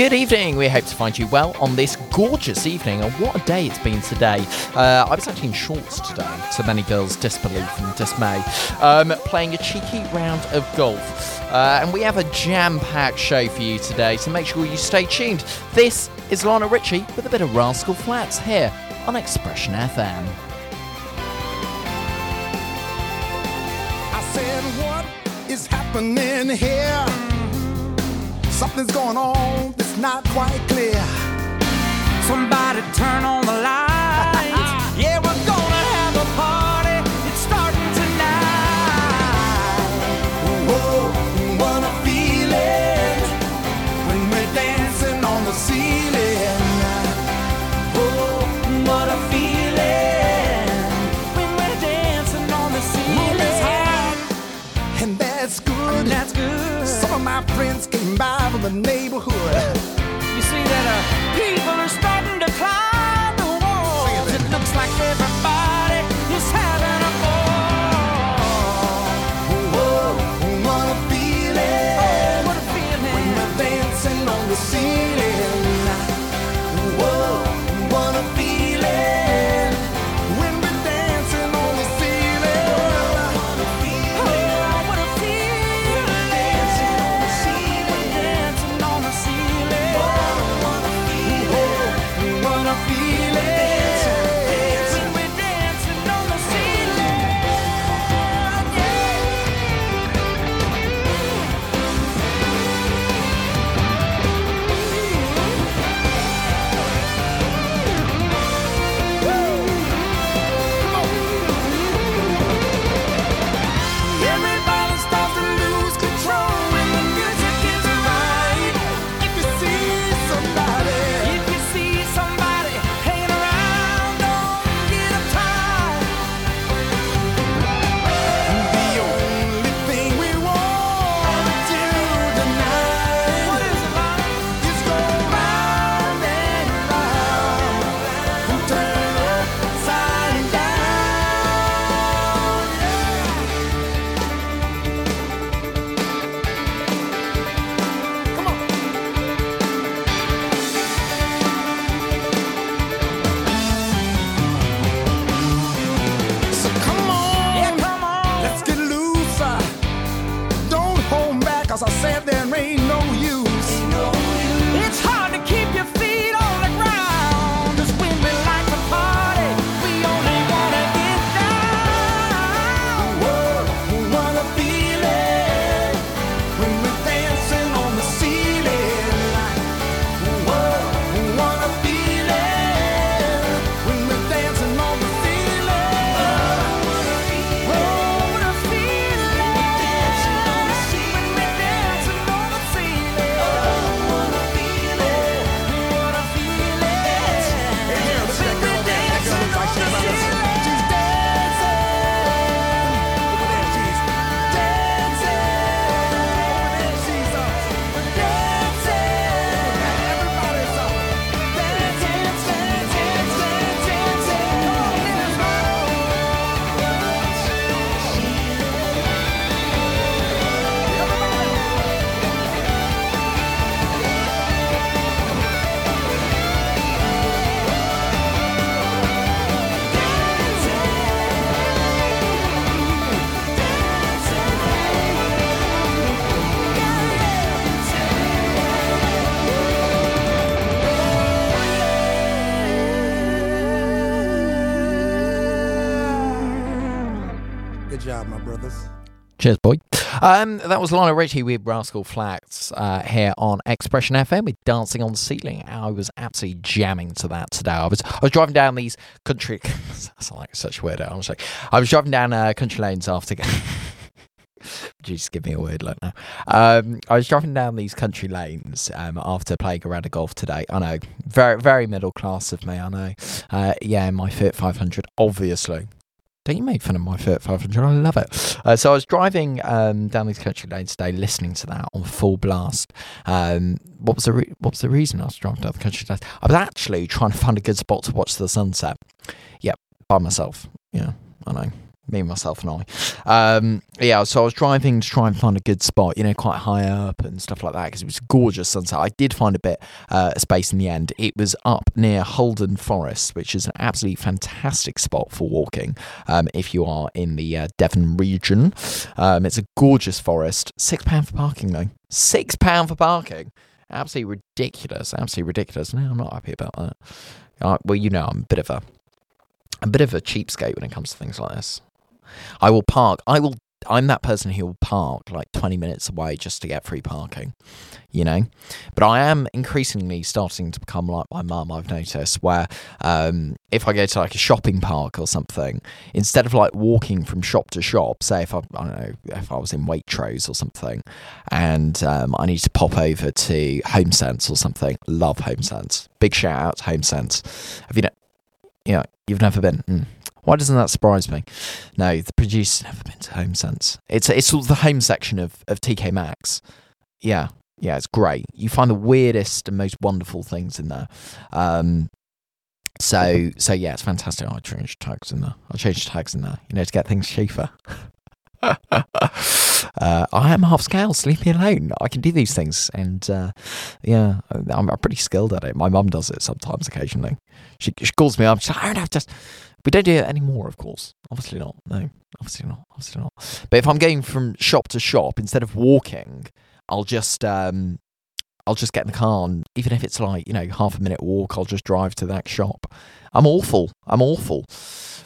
Good evening. We hope to find you well on this gorgeous evening. And what a day it's been today. Uh, I was actually in shorts today, to many girls' disbelief and dismay, um, playing a cheeky round of golf. Uh, and we have a jam packed show for you today, so make sure you stay tuned. This is Lionel Richie with a bit of Rascal Flatts here on Expression FM. I said, what is happening here? Something's going on that's not quite clear. Somebody turn on the lights. By from the. Cheers, boy. Um, that was Lionel Richie with Rascal Flatts uh, here on Expression FM with Dancing on the Ceiling. I was absolutely jamming to that today. I was I was driving down these country. That's like such a weirdo. Honestly, I was driving down uh, country lanes after. Just give me a weird look now. Um, I was driving down these country lanes um, after playing around a round of golf today. I know, very very middle class of me. I know. Uh, yeah, my Fiat 500, obviously. Don't you make fun of my Fiat 500? I love it. Uh, so I was driving um, down these country lanes today, listening to that on full blast. Um, what was the re- what was the reason I was driving down the country lanes? I was actually trying to find a good spot to watch the sunset. Yep, by myself. Yeah, I know. Me, myself, and I. Um, yeah, so I was driving to try and find a good spot, you know, quite high up and stuff like that, because it was gorgeous sunset. I did find a bit uh, space in the end. It was up near Haldon Forest, which is an absolutely fantastic spot for walking um, if you are in the uh, Devon region. Um, it's a gorgeous forest. Six pound for parking, though. Six pound for parking. Absolutely ridiculous. Absolutely ridiculous. No, I'm not happy about that. Uh, well, you know, I'm a bit of a, a bit of a cheapskate when it comes to things like this. I will park. I will. I'm that person who will park like 20 minutes away just to get free parking, you know. But I am increasingly starting to become like my mum. I've noticed where um, if I go to like a shopping park or something, instead of like walking from shop to shop, say if I, I don't know if I was in Waitrose or something, and um, I need to pop over to Home Sense or something. Love Home Sense. Big shout out to Home Sense. Have you know? Yeah, you've never been. Mm. Why doesn't that surprise me? No, the producer's never been to Home Sense. It's it's sort of the home section of, of TK Maxx. Yeah, yeah, it's great. You find the weirdest and most wonderful things in there. Um, so so yeah, it's fantastic. I change tags in there. I change tags in there. You know, to get things cheaper. uh, I am half scale, sleeping alone. I can do these things, and uh, yeah, I'm, I'm pretty skilled at it. My mum does it sometimes, occasionally. She, she calls me up. She's like, "I don't have just." We don't do it anymore, of course. Obviously not. No, obviously not. Obviously not. But if I'm going from shop to shop instead of walking, I'll just um, I'll just get in the car, and even if it's like you know half a minute walk, I'll just drive to that shop. I'm awful. I'm awful.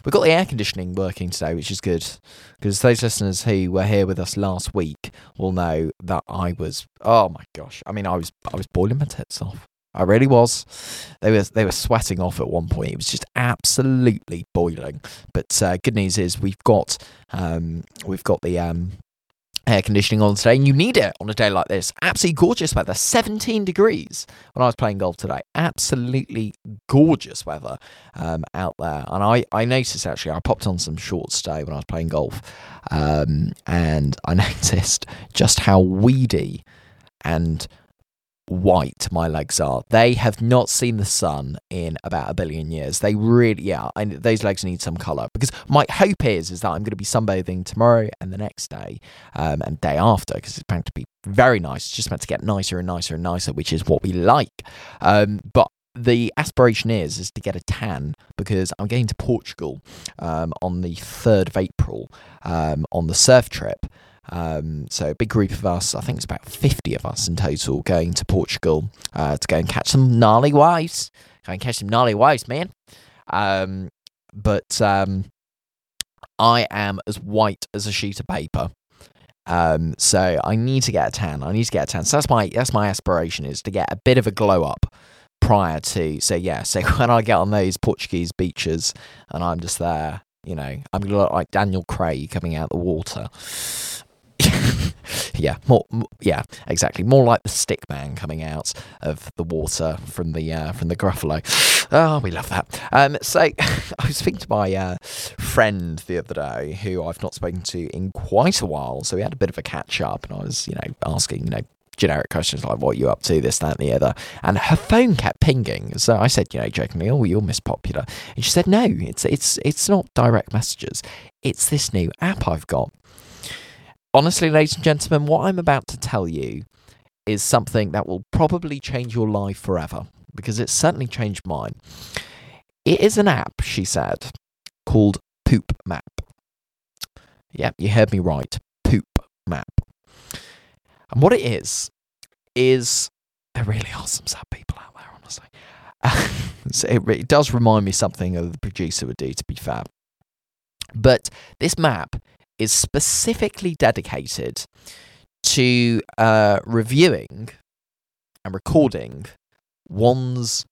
We've got the air conditioning working today, which is good because those listeners who were here with us last week will know that I was. Oh my gosh! I mean, I was I was boiling my tits off. I really was. They were they were sweating off at one point. It was just absolutely boiling. But uh, good news is we've got um, we've got the um, air conditioning on today, and you need it on a day like this. Absolutely gorgeous weather. 17 degrees when I was playing golf today. Absolutely gorgeous weather um, out there. And I, I noticed actually, I popped on some shorts today when I was playing golf, um, and I noticed just how weedy and white my legs are. They have not seen the sun in about a billion years. They really, yeah, I, those legs need some colour because my hope is is that I'm going to be sunbathing tomorrow and the next day um, and day after because it's meant to be very nice. It's just meant to get nicer and nicer and nicer, which is what we like. Um, but the aspiration is is to get a tan because I'm going to Portugal um, on the third of April um, on the surf trip. Um, so a big group of us, I think it's about 50 of us in total, going to Portugal uh, to go and catch some gnarly waves. Go and catch some gnarly waves, man. Um, but um, I am as white as a sheet of paper. Um, so I need to get a tan. I need to get a tan. So that's my that's my aspiration is to get a bit of a glow up prior to. So yeah. So when I get on those Portuguese beaches and I'm just there, you know, I'm gonna look like Daniel Craig coming out of the water. yeah, more, yeah, exactly. More like the stick man coming out of the water from the uh, from the Gruffalo. Oh, we love that. Um, so I was speaking to my uh, friend the other day, who I've not spoken to in quite a while. So we had a bit of a catch up, and I was, you know, asking, you know, generic questions like what are you up to, this, that, and the other. And her phone kept pinging. So I said, you know, jokingly, oh, you're Miss Popular. And she said, no, it's it's it's not direct messages. It's this new app I've got. Honestly, ladies and gentlemen, what I'm about to tell you is something that will probably change your life forever because it's certainly changed mine. It is an app, she said, called Poop Map. Yep, you heard me right. Poop Map. And what it is, is there really are some sad people out there, honestly. so it, it does remind me something of the producer would do, to be fair. But this map is specifically dedicated to uh, reviewing and recording one's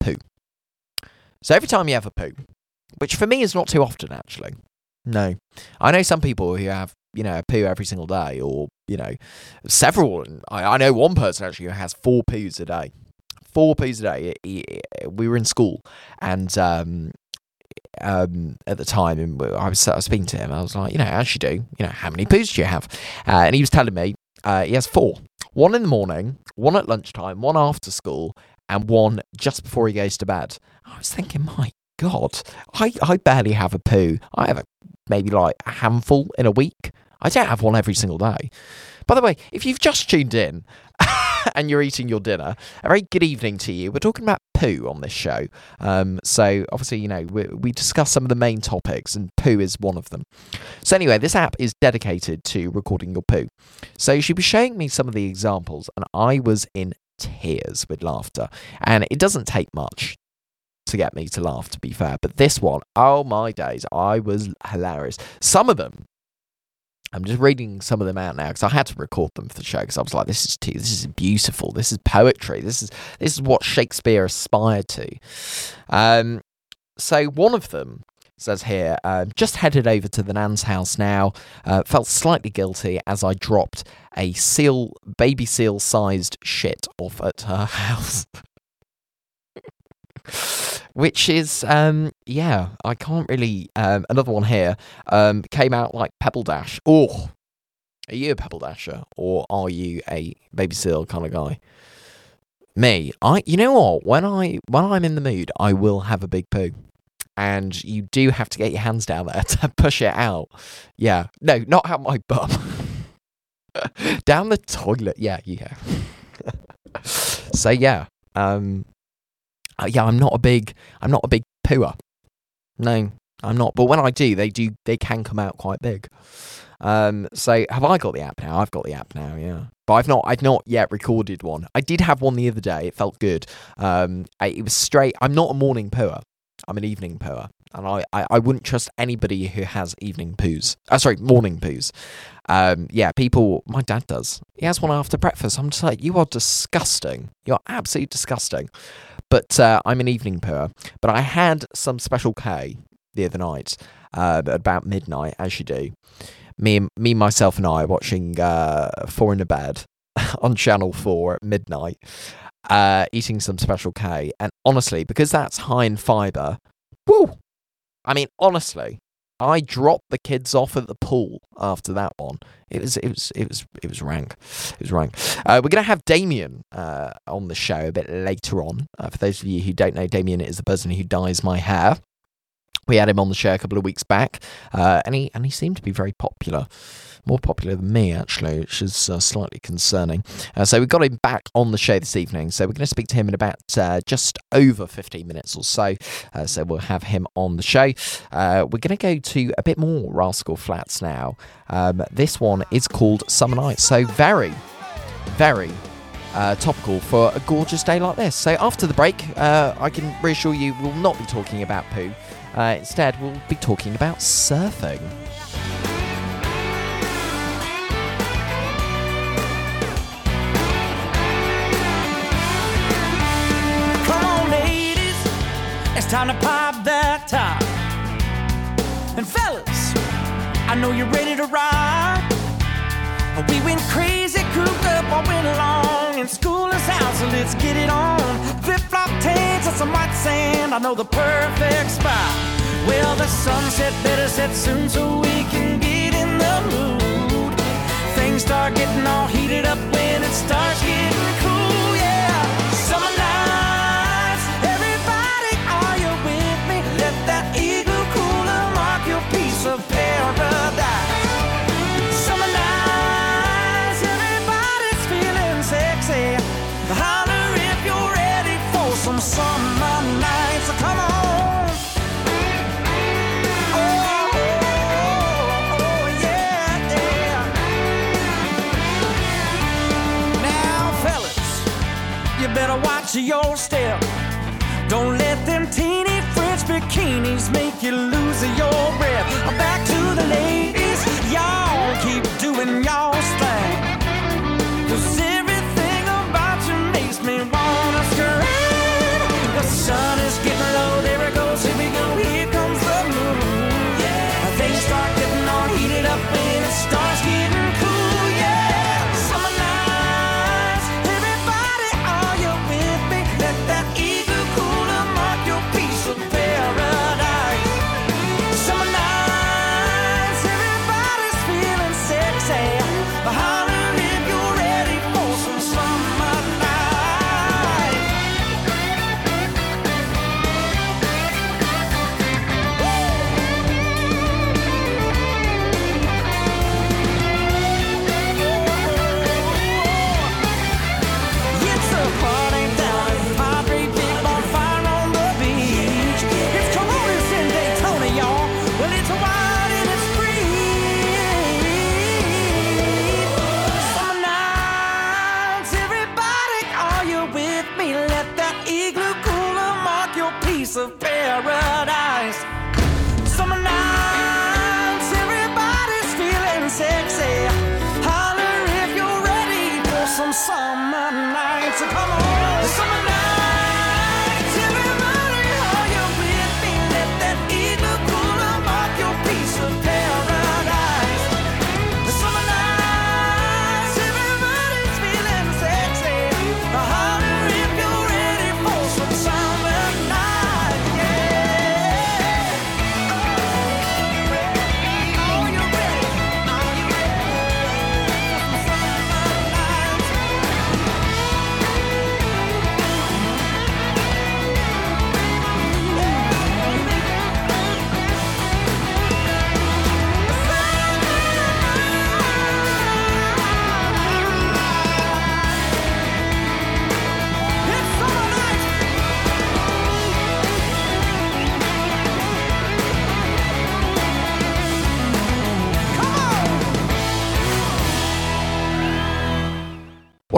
poo. So every time you have a poo, which for me is not too often actually. No. I know some people who have, you know, a poo every single day or, you know, several. I, I know one person actually who has four poos a day. Four poos a day. We were in school and um, um, at the time, and I was, I was speaking to him. I was like, you know, as you do, you know, how many poos do you have? Uh, and he was telling me uh, he has four: one in the morning, one at lunchtime, one after school, and one just before he goes to bed. I was thinking, my God, I, I barely have a poo. I have a, maybe like a handful in a week. I don't have one every single day. By the way, if you've just tuned in and you're eating your dinner, a very good evening to you. We're talking about poo on this show. Um, so, obviously, you know, we, we discuss some of the main topics, and poo is one of them. So, anyway, this app is dedicated to recording your poo. So, she was showing me some of the examples, and I was in tears with laughter. And it doesn't take much to get me to laugh, to be fair. But this one, oh my days, I was hilarious. Some of them, I'm just reading some of them out now because I had to record them for the show because I was like, this is too, this is beautiful. This is poetry. This is this is what Shakespeare aspired to. Um, so one of them says here, um, just headed over to the Nan's house now. Uh, felt slightly guilty as I dropped a seal, baby seal sized shit off at her house. Which is, um, yeah, I can't really. Um, another one here um, came out like Pebble Dash. Oh, are you a Pebble Dasher or are you a baby seal kind of guy? Me, I, you know what? When I when I'm in the mood, I will have a big poo, and you do have to get your hands down there to push it out. Yeah, no, not out my bum, down the toilet. Yeah, yeah. so yeah, um, yeah, I'm not a big, I'm not a big pooer. No, I'm not. But when I do, they do, they can come out quite big. Um, so have I got the app now? I've got the app now, yeah. But I've not, I've not yet recorded one. I did have one the other day. It felt good. Um, I, it was straight. I'm not a morning pooer. I'm an evening pooer, and I, I, I wouldn't trust anybody who has evening poos. Uh, sorry, morning poos. Um, yeah, people. My dad does. He has one after breakfast. I'm just like, you are disgusting. You're absolutely disgusting. But uh, I'm an evening pooer. But I had some special K the other night, uh, about midnight, as you do. Me, me, myself, and I watching uh, Four in a Bed on Channel Four at midnight, uh, eating some special K. And honestly, because that's high in fibre, woo! I mean, honestly, I dropped the kids off at the pool after that one. It was, it was, it was, it was rank. It was rank. Uh, we're gonna have Damien uh, on the show a bit later on. Uh, for those of you who don't know, Damien is the person who dyes my hair. We had him on the show a couple of weeks back, uh, and he and he seemed to be very popular, more popular than me actually, which is uh, slightly concerning. Uh, so we've got him back on the show this evening. So we're going to speak to him in about uh, just over fifteen minutes or so. Uh, so we'll have him on the show. Uh, we're going to go to a bit more Rascal Flatts now. Um, this one is called Summer Night. So very, very uh, topical for a gorgeous day like this. So after the break, uh, I can reassure you we'll not be talking about poo. Uh, instead, we'll be talking about surfing. Time to pop that top. And fellas, I know you're ready to ride. We went crazy, cooped up all winter long in school is out, so let's get it on. Flip flop tanks and some white sand, I know the perfect spot. Well, the sunset better set soon so we can get in the mood. Things start getting all heated up when it starts getting cool, watch your step. Don't let them teeny French bikinis make you lose your breath. Back to the ladies,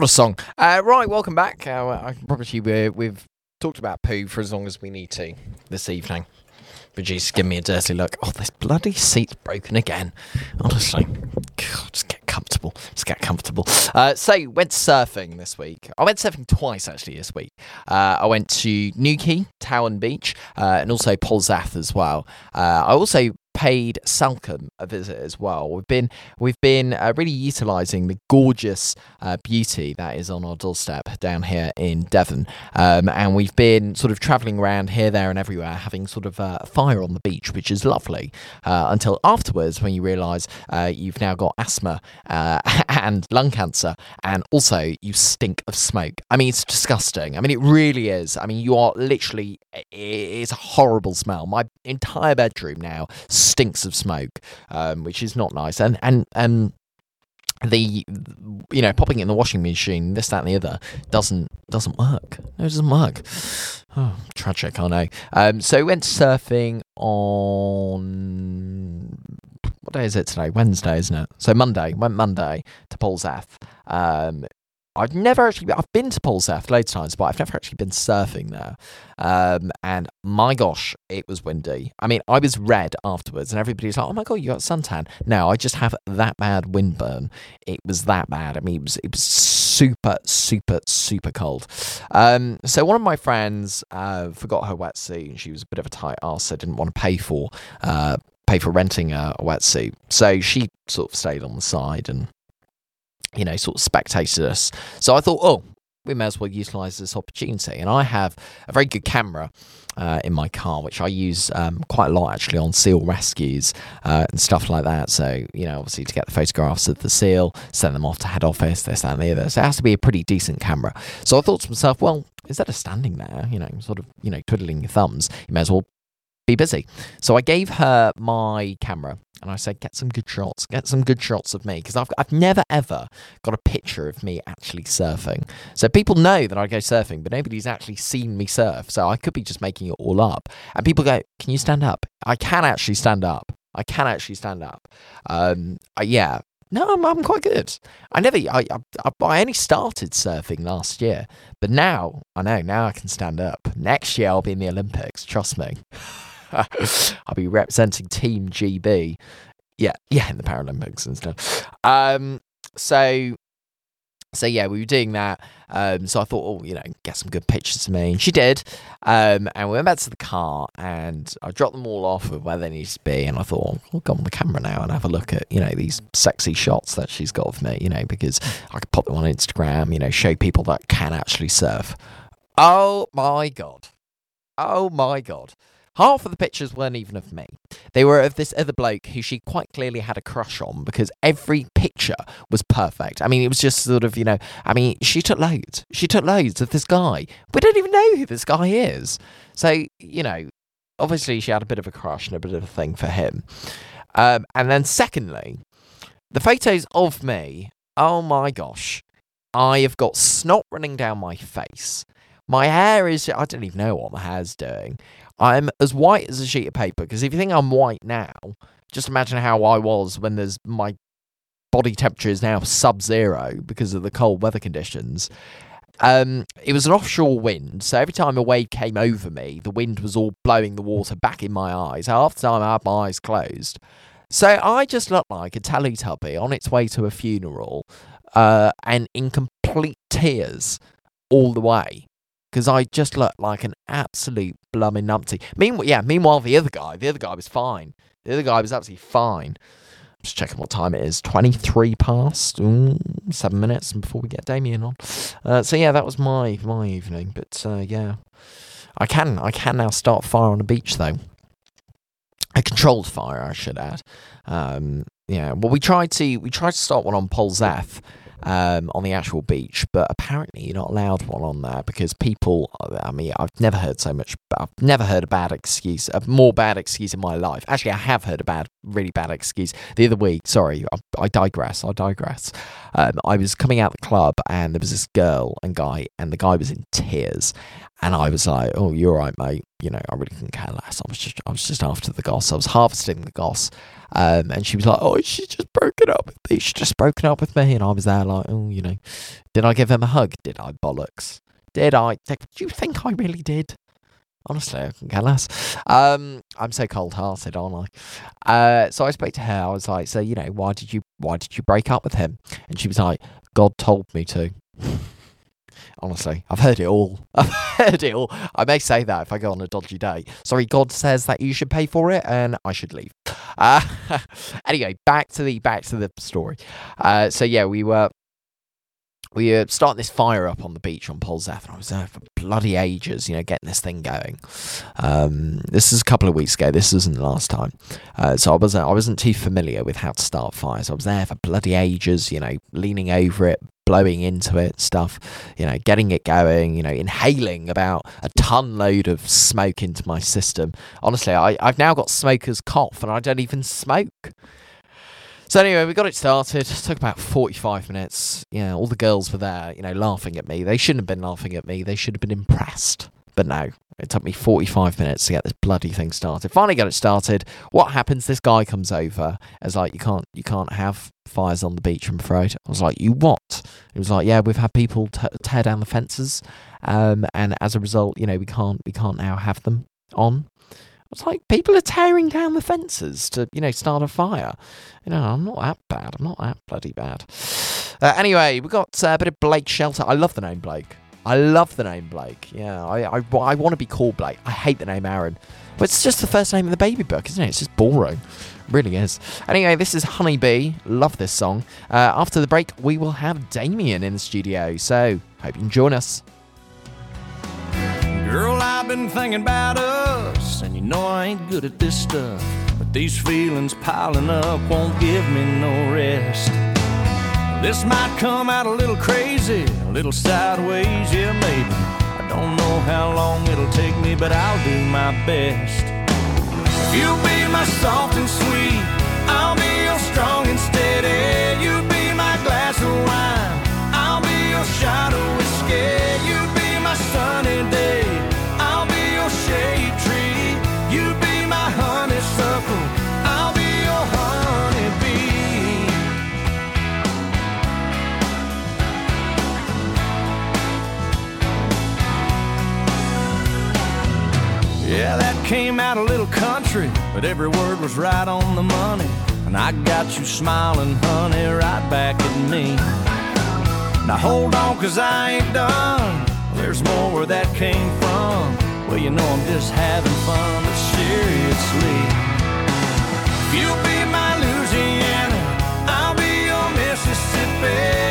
What a song. Uh, right, welcome back. Uh, I can promise you we we've talked about poo for as long as we need to this evening. But Jesus, give me a dirty look. Oh, this bloody seat's broken again. Honestly. God, just get comfortable. Just get comfortable. Uh, so, went surfing this week. I went surfing twice, actually, this week. Uh, I went to Newquay, Towan Beach, uh, and also Polzeath as well. Uh, I also paid Salcombe a visit as well. We've been we've been uh, really utilising the gorgeous uh, beauty that is on our doorstep down here in Devon, um, and we've been sort of travelling around here, there, and everywhere, having sort of a fire on the beach, which is lovely. Uh, until afterwards, when you realise uh, you've now got asthma uh, and lung cancer, and also you stink of smoke. I mean, it's disgusting. I mean, it really is. I mean, you are literally it's a horrible smell. My entire bedroom now stinks of smoke, um, which is not nice. And and and the you know popping it in the washing machine, this that and the other doesn't doesn't work. No, it doesn't work. Oh, tragic, I know. Um, so we went surfing on what day is it today? Wednesday, isn't it? So Monday. Went Monday to Polzeath. Um, I've never actually I've been to Polzeath loads of times, but I've never actually been surfing there. Um, and my gosh, it was windy. I mean, I was red afterwards, and everybody's like, "Oh my god, you got suntan." No, I just have that bad windburn. It was that bad. I mean, it was it was super, super, super cold. Um, so one of my friends uh, forgot her wetsuit, and she was a bit of a tight ass, so didn't want to pay for uh, pay for renting a, a wetsuit. So she sort of stayed on the side and you know, sort of spectated us. So I thought, oh, we may as well utilize this opportunity. And I have a very good camera uh, in my car, which I use um, quite a lot actually on seal rescues uh, and stuff like that. So, you know, obviously to get the photographs of the seal, send them off to head office, this, that, and the other. So it has to be a pretty decent camera. So I thought to myself, well, instead of standing there, you know, sort of, you know, twiddling your thumbs, you may as well be busy. So I gave her my camera and I said, get some good shots, get some good shots of me because I've, I've never ever got a picture of me actually surfing. So people know that I go surfing, but nobody's actually seen me surf. So I could be just making it all up. And people go, can you stand up? I can actually stand up. I can actually stand up. Um, yeah. No, I'm, I'm quite good. I never, I, I, I only started surfing last year, but now I know, now I can stand up. Next year I'll be in the Olympics, trust me. I'll be representing Team GB. Yeah, yeah, in the Paralympics and stuff. Um, so, so yeah, we were doing that. Um, so I thought, oh, you know, get some good pictures of me. And she did. Um, and we went back to the car and I dropped them all off of where they needed to be. And I thought, oh, I'll go on the camera now and have a look at, you know, these sexy shots that she's got of me, you know, because I could pop them on Instagram, you know, show people that can actually surf. Oh my God. Oh my God. Half of the pictures weren't even of me. They were of this other bloke who she quite clearly had a crush on because every picture was perfect. I mean, it was just sort of, you know, I mean, she took loads. She took loads of this guy. We don't even know who this guy is. So, you know, obviously she had a bit of a crush and a bit of a thing for him. Um, and then, secondly, the photos of me, oh my gosh, I have got snot running down my face. My hair is, I don't even know what my hair's doing. I'm as white as a sheet of paper because if you think I'm white now, just imagine how I was when there's my body temperature is now sub zero because of the cold weather conditions. um, it was an offshore wind, so every time a wave came over me, the wind was all blowing the water back in my eyes. Half the time, I had my eyes closed. So I just looked like a Teletubby on its way to a funeral, uh, and in complete tears all the way. Because I just looked like an absolute blooming numpty. Meanwhile, yeah. Meanwhile, the other guy, the other guy was fine. The other guy was absolutely fine. Just checking what time it is. Twenty-three past. Seven minutes before we get Damien on. Uh, so yeah, that was my my evening. But uh, yeah, I can I can now start fire on the beach though. A controlled fire, I should add. Um, yeah. Well, we tried to we tried to start one on Polzeath um, on the actual beach, but apparently you're not allowed one on there because people. I mean, I've never heard so much. I've never heard a bad excuse, a more bad excuse in my life. Actually, I have heard a bad, really bad excuse the other week. Sorry, I, I digress. I digress. Um, I was coming out the club and there was this girl and guy, and the guy was in tears, and I was like, "Oh, you're right, mate. You know, I really couldn't care less. I was just, I was just after the goss. I was harvesting the goss." Um, and she was like, "Oh, she's just broken up with me. She's just broken up with me." And I was there like, "Oh, you know, did I give him a hug? Did I bollocks? Did I? Do you think I really did?" Honestly, I can care less. Um, I'm so cold-hearted, aren't I? Uh, so I spoke to her. I was like, "So, you know, why did you, why did you break up with him?" And she was like, "God told me to." Honestly, I've heard it all. I've heard it all. I may say that if I go on a dodgy day. Sorry, God says that you should pay for it, and I should leave. Uh, anyway, back to the back to the story. Uh, so yeah, we were we were starting this fire up on the beach on Polzeath, and I was there for bloody ages, you know, getting this thing going. Um, this is a couple of weeks ago. This wasn't the last time, uh, so I wasn't I wasn't too familiar with how to start fires. I was there for bloody ages, you know, leaning over it, blowing into it, stuff, you know, getting it going, you know, inhaling about a ton load of smoke into my system. Honestly, I, I've now got smoker's cough, and I don't even smoke. So anyway, we got it started. It took about 45 minutes. Yeah, all the girls were there, you know, laughing at me. They shouldn't have been laughing at me. They should have been impressed. But no, it took me 45 minutes to get this bloody thing started. Finally got it started. What happens? This guy comes over. As like, you can't, you can't have fires on the beach. I'm afraid. I was like, you what? He was like, yeah, we've had people t- tear down the fences, um, and as a result, you know, we can't, we can't now have them on. I was like, people are tearing down the fences to, you know, start a fire. You know, I'm not that bad. I'm not that bloody bad. Uh, anyway, we got uh, a bit of Blake Shelton. I love the name Blake. I love the name Blake. Yeah, I, I, I want to be called Blake. I hate the name Aaron. But it's just the first name in the baby book, isn't it? It's just boring. It really is. Anyway, this is Honeybee. Love this song. Uh, after the break, we will have Damien in the studio. So, hope you can join us. Girl, I've been thinking about us, and you know I ain't good at this stuff. But these feelings piling up won't give me no rest. This might come out a little crazy, a little sideways, yeah, maybe. I don't know how long it'll take me, but I'll do my best. You'll be my soft and sweet, I'll be your strong and steady. Came out a little country, but every word was right on the money. And I got you smiling, honey, right back at me. Now hold on, cause I ain't done. There's more where that came from. Well, you know I'm just having fun, but seriously. If You be my Louisiana, I'll be your Mississippi.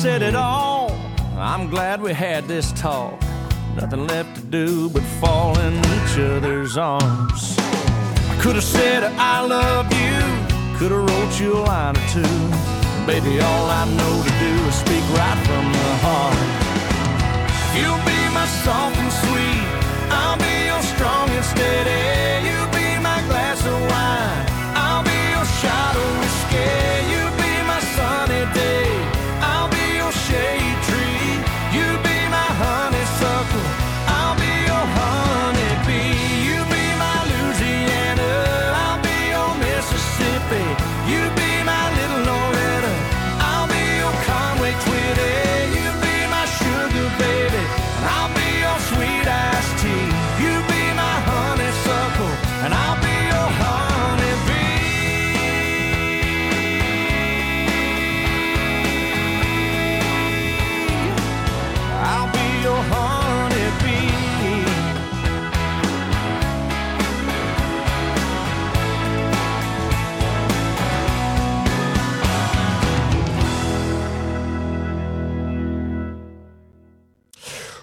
Said it all. I'm glad we had this talk. Nothing left to do but fall in each other's arms. I could have said I love you, could have wrote you a line or two. baby, all I know to do is speak right from the heart. You'll be my soft and sweet. I'll be your strong and steady.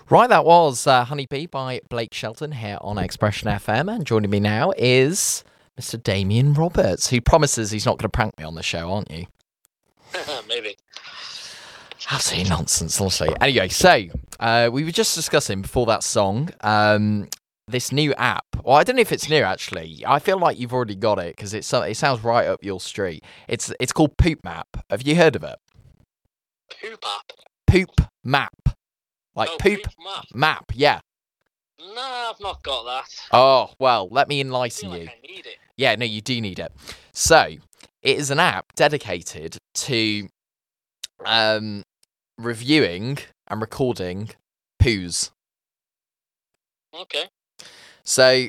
Right, that was uh, Honeybee by Blake Shelton here on Expression FM. And joining me now is Mr. Damien Roberts, who promises he's not going to prank me on the show, aren't you? Maybe. Absolutely nonsense, honestly. Anyway, so uh, we were just discussing before that song um, this new app. Well, I don't know if it's new actually. I feel like you've already got it because it's it sounds right up your street. It's it's called Poop Map. Have you heard of it? Poop app. Poop Map, like oh, poop, map. map. Yeah. No, I've not got that. Oh well, let me enlighten you. like I need it. Yeah, no, you do need it. So it is an app dedicated to um, reviewing and recording poos. Okay. So,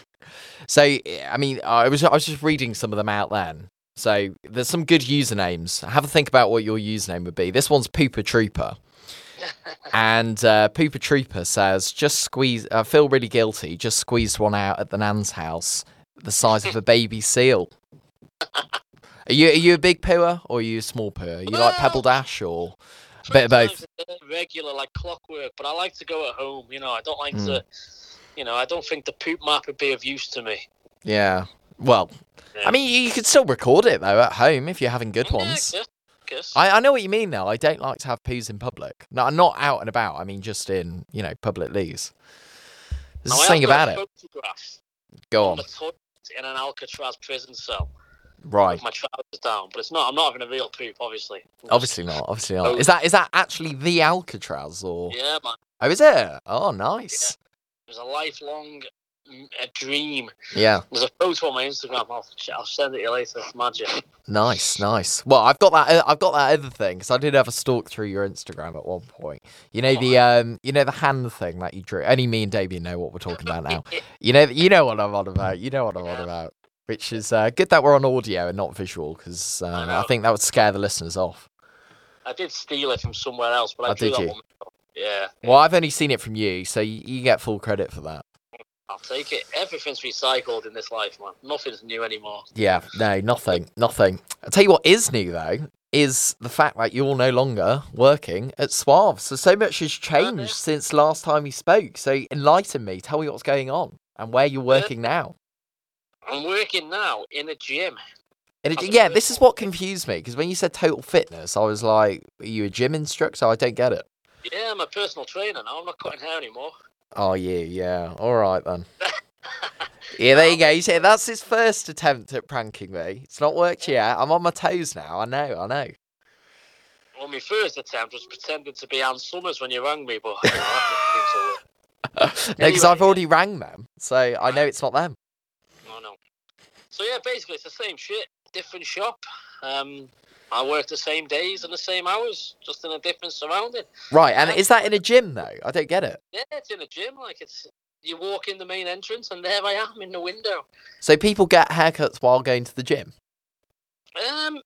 so I mean, I was I was just reading some of them out then. So there's some good usernames. Have a think about what your username would be. This one's Pooper Trooper, and uh, Pooper Trooper says, "Just squeeze. I feel really guilty. Just squeezed one out at the Nan's house, the size of a baby seal." Are you are you a big pooer or are you a small pooer? You like Pebble Dash or a bit of both? Regular, like clockwork, but I like to go at home. You know, I don't like Mm. to. You know, I don't think the poop map would be of use to me. Yeah. Well, Yeah. I mean, you could still record it though at home if you're having good Yeah, ones. I. I, I know what you mean though. I don't like to have poos in public. No, I'm not out and about. I mean, just in you know public leaves. There's Now, thing about it. Go on on. the toilet in an Alcatraz prison cell Right. with my trousers down, but it's not. I'm not having a real poop, obviously. Obviously not. Obviously not. Oh. Is that is that actually the Alcatraz or? Yeah, man. Oh, is it? Oh, nice. It was a lifelong a dream. Yeah. There's a photo on my Instagram. I'll, I'll send it to you later. It's magic. Nice, nice. Well, I've got that. I've got that other thing because I did have a stalk through your Instagram at one point. You know the um, you know the hand thing that you drew. Only me and Damien know what we're talking about now. You know, you know what I'm on about. You know what I'm on about. Which is uh, good that we're on audio and not visual because uh, I, know. think that would scare the listeners off. I did steal it from somewhere else, but I Oh, drew did that you? one. Yeah, Well, I've only seen it from you, so you, you get full credit for that. I'll take it. Everything's recycled in this life, man. Nothing's new anymore. Yeah, no, nothing, nothing. I'll tell you what is new though is the fact that you're no longer working at Suave. So so much has changed since last time we spoke. So enlighten me, tell me what's going on and where you're working now. I'm working now in a gym. As a yeah, this is what confused me because when you said total fitness, I was like, "Are you a gym instructor?" I don't get it. Yeah, I'm a personal trainer now. I'm not cutting hair anymore. Oh yeah, yeah. All right then. Yeah, there you go. You see, that's his first attempt at pranking me. It's not worked yet. I'm on my toes now. I know. I know. Well, my first attempt was pretending to be Ann Summers when you rang me, but you know, that didn't seem to. No, because Anyway, I've already rang them, so I know it's not them. No, no. So yeah, basically it's the same shit, different shop. Um, I work the same days and the same hours, just in a different surrounding. Right, and is that in a gym though? I don't get it. Yeah, it's in a gym. Like it's you walk in the main entrance, and there I am in the window. So people get haircuts while going to the gym. Um,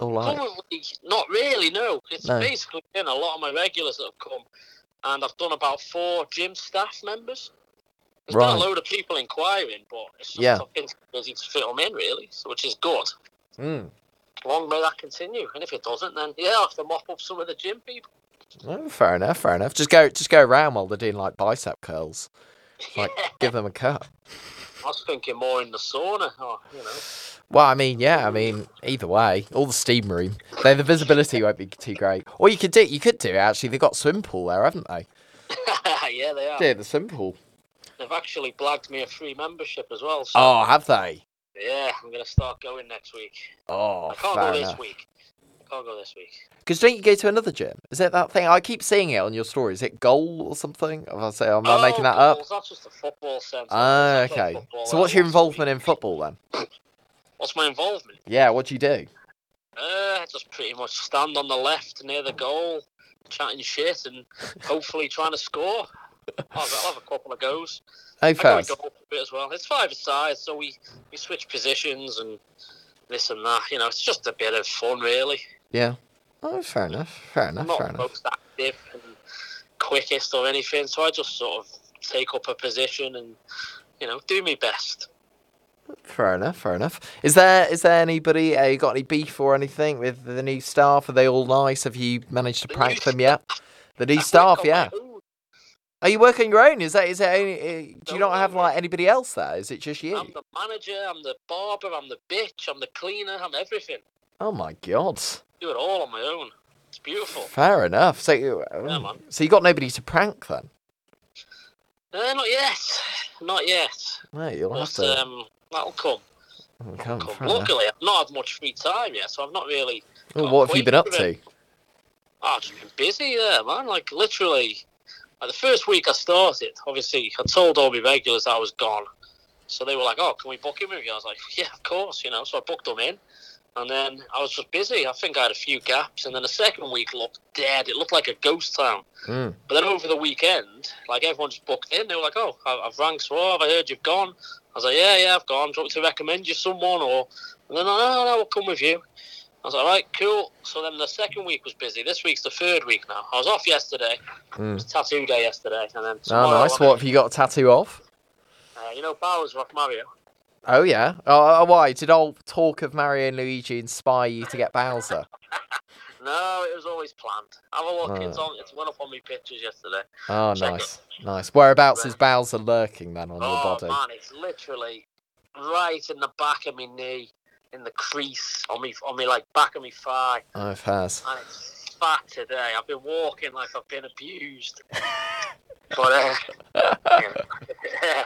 All right. currently, not really. No, it's No. basically been a lot of my regulars that have come, and I've done about four gym staff members. There's Right. been a load of people inquiring, but it's just Yeah. I've been busy to fit them in, really, so which is good. Mm. Long may that continue, and if it doesn't, then yeah, I'll have to mop up some of the gym people. Oh, fair enough. Fair enough. Just go, just go around while they're doing like bicep curls. Like, give them a cut. I was thinking more in the sauna, or you know. Well, I mean, yeah, I mean, either way, all the steam room. Then the visibility won't be too great. Or you could do, you could do it actually. They've got swim pool there, haven't they? yeah, they are. Yeah, the swim pool. They've actually blagged me a free membership as well. So Oh, have they? Yeah, I'm gonna start going next week. Oh, I can't go this week. I can't go this week. Because don't you go to another gym? Is it that thing? I keep seeing it on your story. Is it Goal or something? If I say, am I making that up? goals, That's just a football. Ah, That's okay. So what's your involvement in football then? What's my involvement? Yeah, what do you do? Uh, just pretty much stand on the left near the goal, chatting shit, and hopefully trying to score. I'll have a couple of goes. I go first. goal a bit as well. It's five aside, so we, we switch positions and this and that. You know, it's just a bit of fun, really. Yeah. Oh, fair enough. Fair I'm enough. not Fair the enough. most active and quickest or anything, so I just sort of take up a position and you know do my best. Fair enough. Fair enough. Is there is there anybody? Uh, you got any beef or anything with the new staff? Are they all nice? Have you managed to The prank them yet? The new I staff, yeah. Are you working your own? Is that is it only? Uh, do you not have like anybody else there? Is it just you? I'm the manager, I'm the barber, I'm the bitch, I'm the cleaner, I'm everything. Oh my god. Do it all on my own. It's beautiful. Fair enough. So you, Yeah, so you got nobody to prank then? Uh, not yet, not yet. No, you'll have to. um, that'll come. oh, come, come. Luckily, I've not had much free time yet, so I've not really. Got what have you been up to? Oh, I've just been busy there, man. Like literally, like the first week I started, obviously I told all my regulars I was gone, so they were like, "Oh, can we book in with you?" I was like, "Yeah, of course," you know. So I booked them in, and then I was just busy. I think I had a few gaps, and then the second week looked dead. It looked like a ghost town. Mm. But then over the weekend, like everyone just booked in. They were like, "Oh, I've rang Suave. I heard you've gone." I was like, "Yeah, yeah, I've gone. Do you want me to recommend you someone?" Or and then, "No, no, no, we'll come with you." I was like, right, cool." So then the second week was busy. This week's the third week now. I was off yesterday. It Mm. was tattoo day yesterday, and then Oh, tomorrow. nice. I'm- What have you got a tattoo of? Uh, you know, Bowser Rock Mario. Oh yeah. Oh, uh, why did all talk of Mario and Luigi inspire you to get Bowser? No, it was always planned. Have a look. It's Oh. on. It went up on my pictures yesterday. Oh, Check it. nice, nice. Whereabouts is Bowser lurking then on your oh body? man, it's literally right in the back of my knee, in the crease on me, on me like back of my thigh. Oh, fairs. and it's fat today. I've been walking like I've been abused. but uh, yeah,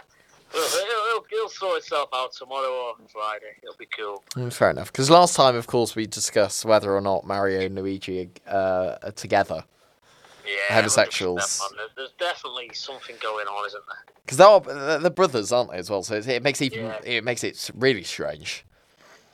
It'll, sort itself out tomorrow or Friday. It'll be cool. Mm, fair enough. Because last time, of course, we discussed whether or not Mario and Luigi uh, are together. Yeah, Homosexuals. There's definitely something going on, isn't there? Because they're, they're brothers, aren't they, as well? So it, it makes even Yeah. it makes it really strange.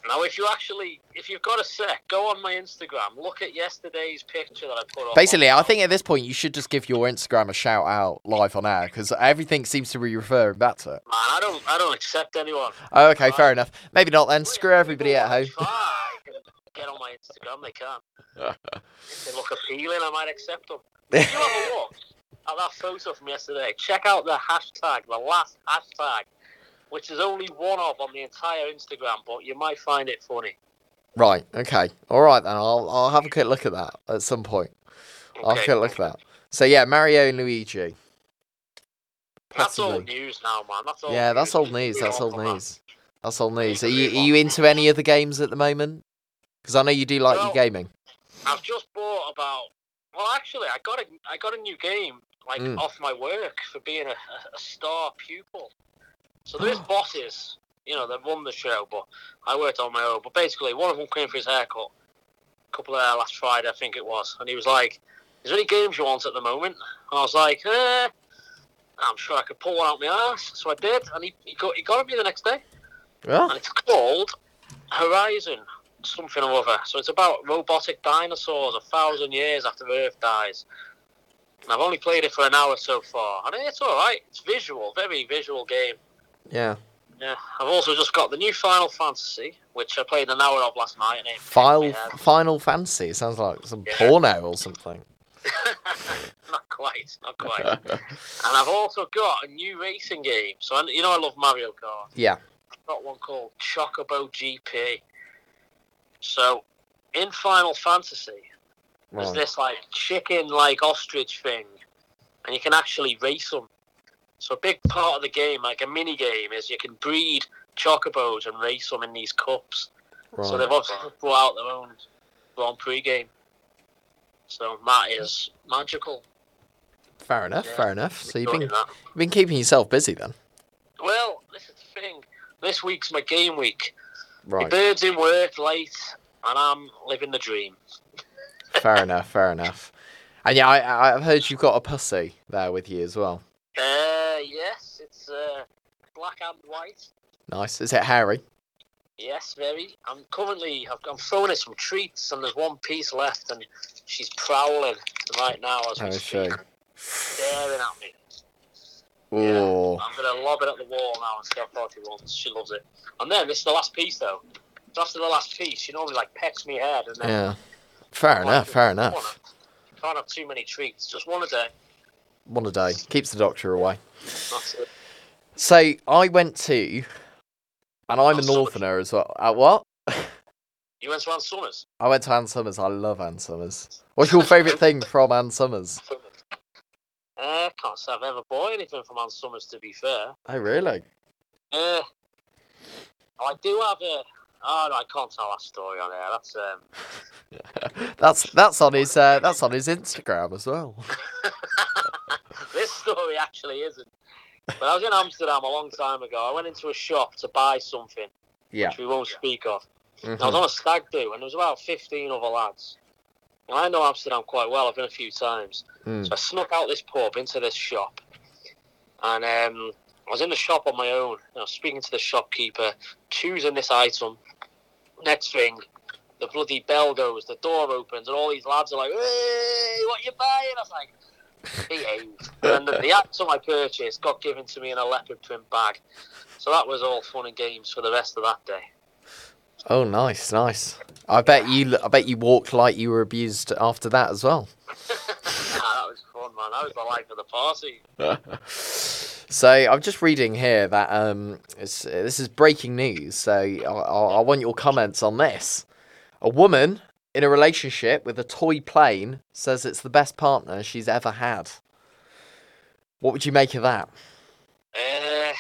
Now, if you actually, if you've got a sec, go on my Instagram. Look at yesterday's picture that I put up. Basically, I think at this point you should just give your Instagram a shout out live on air because everything seems to be referring back to it. Man, I don't, I don't accept anyone. Oh, okay, Right. fair enough. Maybe not then. Screw everybody at home. Get on my Instagram, they can. if they look appealing, I might accept them. If you have a look at that photo from yesterday, check out the hashtag, the last hashtag, which is only one of on the entire Instagram, but you might find it funny. Right. Okay. All right then. I'll I'll have a quick look at that at some point. I'll have a Okay, quick look at that. So yeah, Mario and Luigi. That's old news now, man. That's old Yeah, that's old news. That's old news. That's old news. Are you are you into any of the games at the moment? Because I know you do like your gaming. I've just bought about. Well, actually, I got a I got a new game like Mm. off my work for being a, a star pupil. So there is bosses, you know, that run the show, but I worked on my own. But basically, one of them came for his haircut a couple of hours last Friday, I think it was, and he was like, "Is there any games you want at the moment?" And I was like, eh, "I'm sure I could pull one out my ass." So I did, and he, he got he got it me the next day Yeah. and it's called Horizon something or other. So it's about robotic dinosaurs a thousand years after Earth dies. And I've only played it for an hour so far, and it's all right. It's visual, very visual game. Yeah. Yeah, I've also just got the new Final Fantasy, which I played an hour of last night. And it Final uh, Final Fantasy sounds like some Yeah. porno or something. not quite, not quite. and I've also got a new racing game. So I, you know I love Mario Kart. yeah. I've got one called Chocobo GP. So in Final Fantasy, There's Right. this like chicken like ostrich thing, and you can actually race them. So a big part of the game, like a mini game, is you can breed chocobos and race them in these cups. So they've obviously brought out their own Grand Prix game. So that is magical. Fair enough. Yeah. Fair enough. So you've been that. you've been keeping yourself busy then. Well, this is the thing. This week's my game week. Right. bird's in work late, and I'm living the dream. fair enough. Fair enough. And yeah, I, I've heard you've got a pussy there with you as well. Uh, yes, it's uh, black and white. Nice. Is it hairy? Yes, very. I'm currently, I've, I'm throwing it some treats, and there's one piece left, and she's prowling right now as we Oh, speak, staring at me. Oh. I'm gonna lob it at the wall now and see how far she runs. She loves it. And then this is the last piece, though. So after the last piece, she normally like pecks me head, and then Yeah. Fair enough. Fair enough. Can't have too many treats. Just one a day. One a day keeps the doctor away. So I went to, and I'm a northerner as well. At what? You went to Ann Summers. I went to Ann Summers. I love Ann Summers. What's your favourite thing from Ann Summers? Uh, can't say I've ever bought anything from Ann Summers. To be fair. Oh, really? Uh, I do have a. Oh no, I can't tell that story on air. That's um. That's that's on his uh, that's on his Instagram as well. this story actually isn't. But I was in Amsterdam a long time ago. I went into a shop to buy something, Yeah. which we won't speak of. I was Mhm. on a stag do, and there was about 15 other lads. And I know Amsterdam quite well. I've been a few times. Mm. So I snuck out this pub into this shop. And um, I was in the shop on my own. I was speaking to the shopkeeper, choosing this item. Next thing, the bloody bell goes, the door opens, and all these lads are like, hey, what you buying? I was like, behave. and the, the item I purchased got given to me in a leopard print bag. So that was all fun and games for the rest of that day. Oh, nice, nice. I bet you I bet you walked like you were abused after that as well. that was man. That was the life of the party. So I'm just reading here that um, it's, this is breaking news. So I, I, I want your comments on this. A woman in a relationship with a toy plane says it's the best partner she's ever had. What would you make of that? Uh,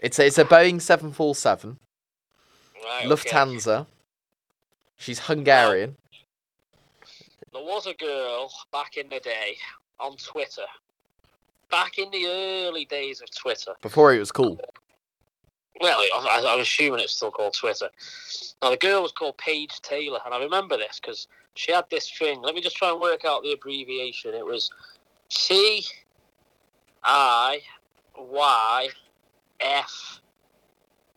It's a, it's a Boeing 747, right, okay. Lufthansa. She's Hungarian. There was a girl back in the day on Twitter. Back in the early days of Twitter. Before it was cool. Well, I, I'm assuming it's still called Twitter. Now, the girl was called Paige Taylor, and I remember this because she had this thing. Let me just try and work out the abbreviation. It was T I Y F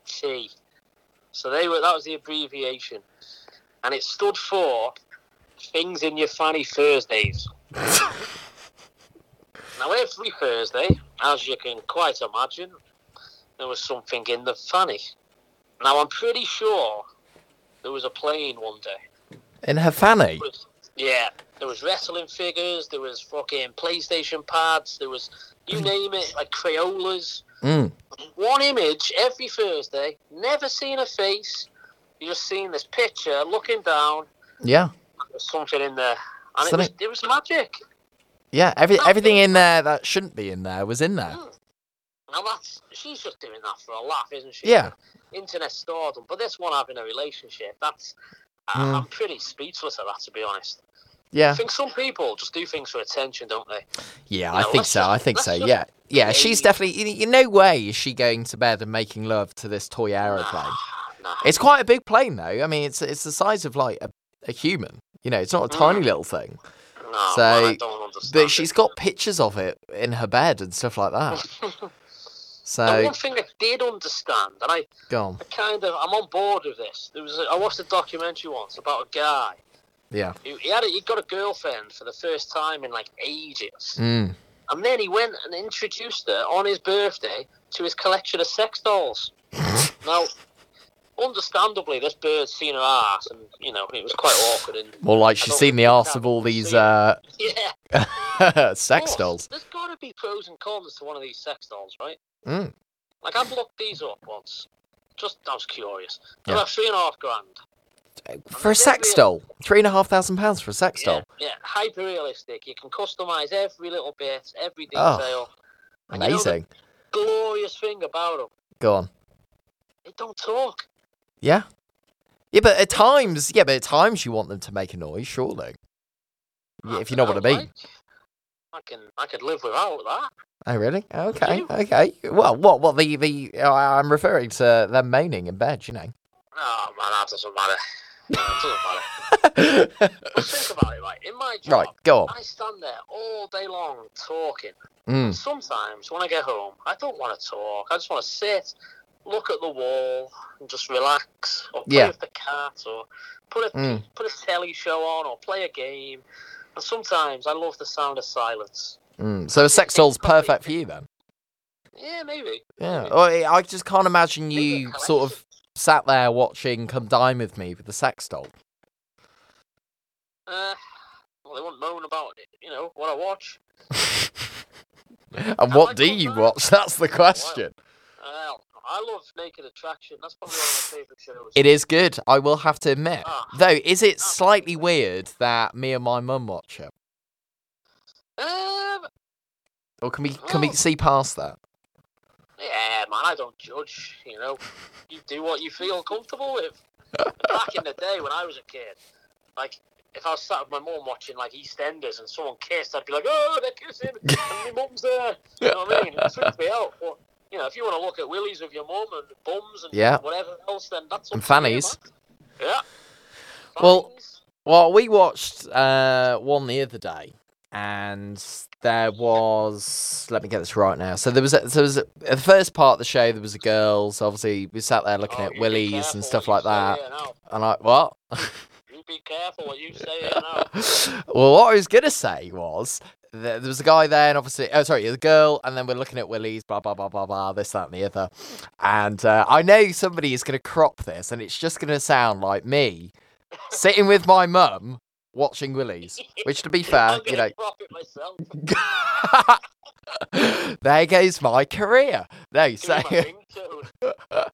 T. So they were that was the abbreviation, and it stood for things in your fanny Thursdays. now every Thursday, as you can quite imagine, there was something in the fanny. Now I'm pretty sure there was a plane one day. In her fanny. Was- yeah, there was wrestling figures, there was fucking PlayStation pads, there was you name it, like Crayolas. Mm. One image every Thursday, never seen a face. You're just seen this picture looking down, Yeah. Something in there. And it was, it was magic. Yeah. Every, everything in there that shouldn't be in there was in there. Now that's she's just doing that for a laugh, isn't she? Yeah. Internet stardom. But this one having a relationship, that's Mm. I'm pretty speechless at that to be honest. Yeah. I think some people just do things for attention, don't they? Yeah, You I think so. just- I think so. Yeah, yeah. She's definitely. In, in no way is she going to bed and making love to this toy aeroplane. Nah. It's quite a big plane, though. I mean, it's it's the size of like a, a human. You know, it's not a tiny Mm. little thing. No, So, man, I don't understand. But it. she's got pictures of it in her bed and stuff like that. the So one thing I did understand, and I, go on. I kind of, I'm on board with this. There was, a, I watched a documentary once about a guy. Yeah. Who, he had, a, he got a girlfriend for the first time in like ages, Mm. and then he went and introduced her on his birthday to his collection of sex dolls. now, understandably, this bird's seen her ass, and you know it was quite awkward. And More like she's seen the ass of all these uh, yeah, sex dolls. There's got to be pros and cons to one of these sex dolls, right? Mm. Like I've looked these up once. Just I was curious. They're Yeah. about three and a half grand. For a sex doll, three and a half thousand pounds for a sex Yeah, doll. yeah, hyper realistic. You can customize every little bit, every Oh. detail. You know the Amazing. glorious thing about them, Go on. they don't talk. Yeah. Yeah, but at times, yeah, but at times you want them to make a noise, surely. Yeah, if you know what I mean. Like, I can, I could live without that. Oh, really? Okay, okay. Well, what, what the the? Uh, I'm referring to them moaning in bed. You know. Oh man, that doesn't matter. It doesn't matter. Think about it, right? In my job, right, go on. I stand there all day long talking. Mm, Sometimes when I get home, I don't want to talk. I just want to sit, look at the wall, and just relax, or play Yeah. with the cat, or put a Mm. put a telly show on, or play a game. And sometimes I love the sound of silence. mm. So a sex doll's perfect for you then. Yeah, maybe. Yeah. maybe. Well, I I just can't imagine you sort of sat there watching "Come Dine with Me" with the sex doll. Uh, well, they won't moan about it. You know what I watch. and I what like do you watch? That's the question. Well, I love Naked Attraction. That's probably one of my favourite shows. It is good. I will have to admit. Ah. Though, is it Ah. slightly weird that me and my mum watch it, Um, or can we can we see past that? yeah, man, I don't judge. You know, you do what you feel comfortable with. Back in the day when I was a kid, like if I was sat with my mum watching like EastEnders and someone kissed, I'd be like, "Oh, they're kissing," and my mum's there. You know what I mean? It freaks me out. But you know, if you want to look at willies with your mum and bums and Yeah. whatever else, then that's And fannies. Yeah. Well. Well, we watched uh, one the other day, and there was. Let me get this right now. So there was. A, so there was a, the first part of the show. There was a girl. So obviously we sat there looking Oh, at willies and stuff like that. And I what? Be careful what you say now. well, what I was gonna say was that there was a guy there, and obviously, oh sorry, the girl, and then we're looking at willies, blah blah blah blah blah, this that and the other. And uh, I know somebody is gonna crop this, and it's just gonna sound like me sitting with my mum watching willies. Which, to be fair, I'm you know. crop it myself. there goes my career. No, Give so me my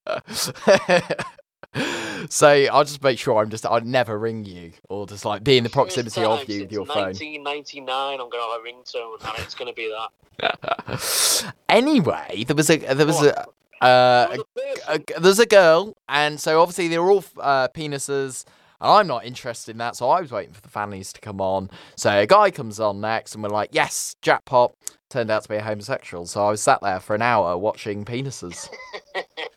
ringtone. so I'll just make sure I'm just I'd never ring you or just like be in the proximity time of you with your phone. 1999, I'm gonna have a ringtone, and it's gonna be that. anyway, there was a there was a uh, a, a, there's a girl, and so obviously they're all uh, penises. And I'm not interested in that, so I was waiting for the fannies to come on. So a guy comes on next, and we're like, "Yes, jackpot!" Turned out to be a homosexual, so I was sat there for an hour watching penises.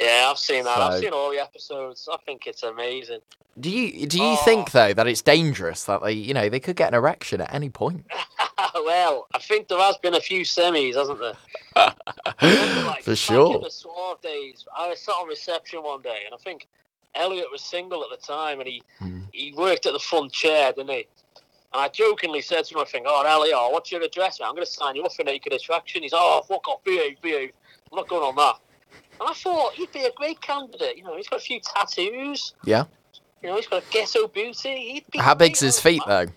yeah, I've seen that. So- I've seen all the episodes. I think it's amazing. Do you do you Oh. think though that it's dangerous that they you know they could get an erection at any point? well, I think there has been a few semis, hasn't there? Remember, like, For sure. The Suave days, I sat on reception one day, and I think Elliot was single at the time, and he Hmm. he worked at the front chair, didn't he? And I jokingly said to him, I think, oh, Elliot, what's your address, man? I'm going to sign you up for Naked Attraction. He's, oh, fuck off, behave, behave. I'm not going on that. And I thought, he'd be a great candidate. You know, he's got a few tattoos. Yeah. You know, he's got a ghetto booty. How big's his feet that. though?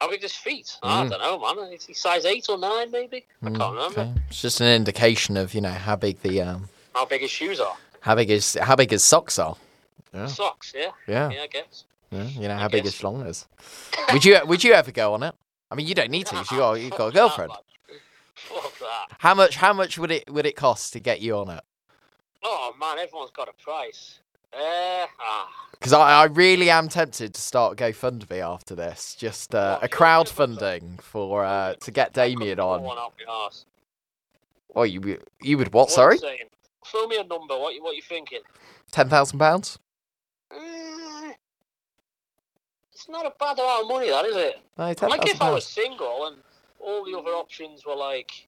How big's his feet? I Mm. don't know, man. Is he size 8 or 9, maybe? I Mm, can't remember. okay. It's just an indication of you know how big the um How big his shoes are. how big his how big his socks are. Yeah. Socks, yeah? Yeah, Yeah, I guess. yeah. You know I how big his schlong is. Would you would you ever go on it? I mean, you don't need to. You got you got a girlfriend. Fuck that. How much how much would it would it cost to get you on it? Oh, man, everyone's got a price. Uh, ah. Because I, I really am tempted to start GoFundMe after this. Just uh, a crowdfunding for uh, to get Damien on. One out my. Oh, you you would what? Sorry? Throw me a number. What you what you thinking? ten thousand pounds. Uh, it's not a bad amount of money, that is it? No, Like if I was single and all the other options were like,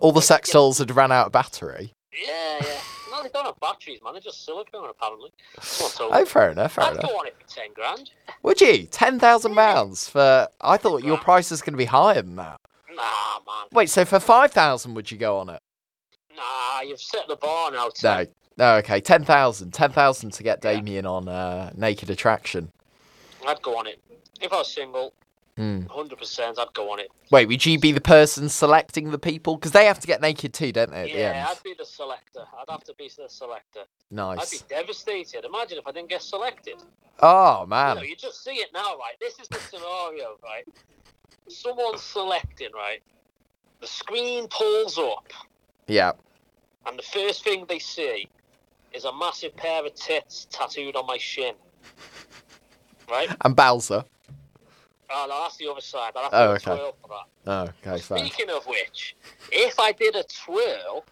All the sex dolls had ran out of battery. Yeah, yeah. No, they don't have batteries, man. They're just silicone, apparently. Told Oh, fair enough, fair I'd enough. go on it for ten grand. Would you? Ten thousand pounds for? I thought your price was going to be higher than that. Nah, man. Wait, so for five thousand, would you go on it? Nah, you've set the bar now. No, no. Okay, ten thousand. Ten thousand to get Yeah. Damien on uh, Naked Attraction. I'd go on it. If I was single, Hmm. 100%, I'd go on it. Wait, would you be the person selecting the people? Because they have to get naked too, don't they? At the Yeah, end. I'd be the selector. I'd have to be the selector. Nice. I'd be Nice. devastated. Imagine if I didn't get selected. Oh You, man. know, you just see it now, right? This is the scenario, right? Someone's selecting, right? the screen pulls up, Yeah. and the first thing they see is a massive pair of tits tattooed on my shin. Right? And Bowser. Oh, no, that's the other side. I'll have Oh, to okay. twirl for that. Oh, okay, fine. Speaking of which, if I did a twirl,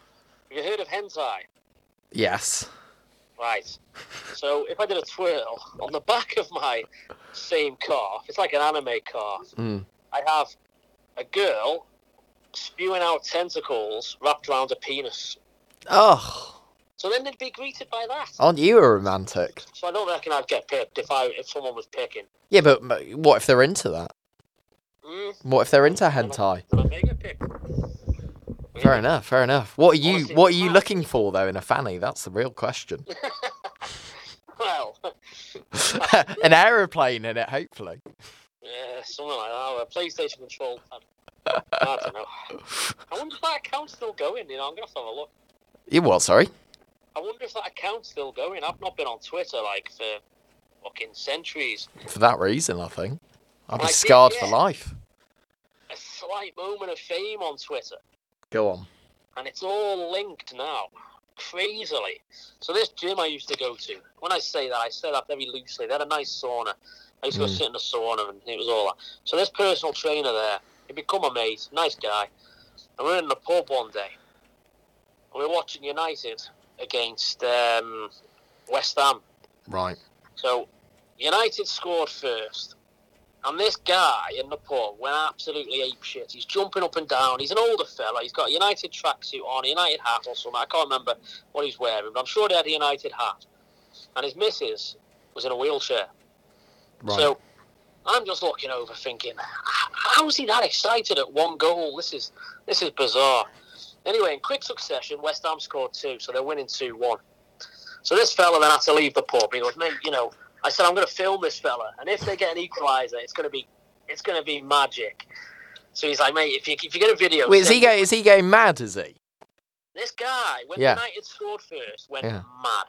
have you heard of hentai? Yes. Right. So if I did a twirl on the back of my same calf, it's like an anime calf. Mm. I have a girl spewing out tentacles wrapped around a penis. Oh, So then they'd be greeted by that. aren't you a romantic? So I don't reckon I'd get picked if I if someone was picking. Yeah, but m- what if they're into that? Mm, What if they're into hentai? did I make a pick? Fair enough, fair enough. What are you Honestly, what are you looking for though in a fanny? That's the real question. Well, An aeroplane in it, hopefully. yeah, something like that. A PlayStation control. I don't know. I wonder if that account's still going. You know, I'm gonna have to have a look. You what, sorry? I wonder if that account's still going. I've not been on Twitter like for fucking centuries. For that reason, I think. I'd be I did, scarred for life. A slight moment of fame on Twitter, Go on. and it's all linked now, crazily. So this gym I used to go to. When I say that, I say that very loosely. They had a nice sauna. I used to go Mm. sit in the sauna, and it was all that. So this personal trainer there, he'd become a mate, nice guy. And we're in the pub one day, and we're watching United against um, West Ham. Right. So United scored first, and this guy in the pub went absolutely ape shit. He's jumping up and down. He's an older fella. He's got a United tracksuit on, a United hat or something. I can't remember what he's wearing, but I'm sure he had a United hat. And his missus was in a wheelchair. Right. So I'm just looking over, thinking, how is he that excited at one goal? This is this is bizarre. Anyway, in quick succession, West Ham scored two, so they're winning two one. So this fella then had to leave the pub. He goes, mate, you know, I said I'm going to film this fella, and if they get an equaliser, it's going to be it's going to be magic. So he's like, mate, if you if you get a video, Wait, is he going? Is he going mad? Is he? this guy, when Yeah. United scored first, went Yeah. mad.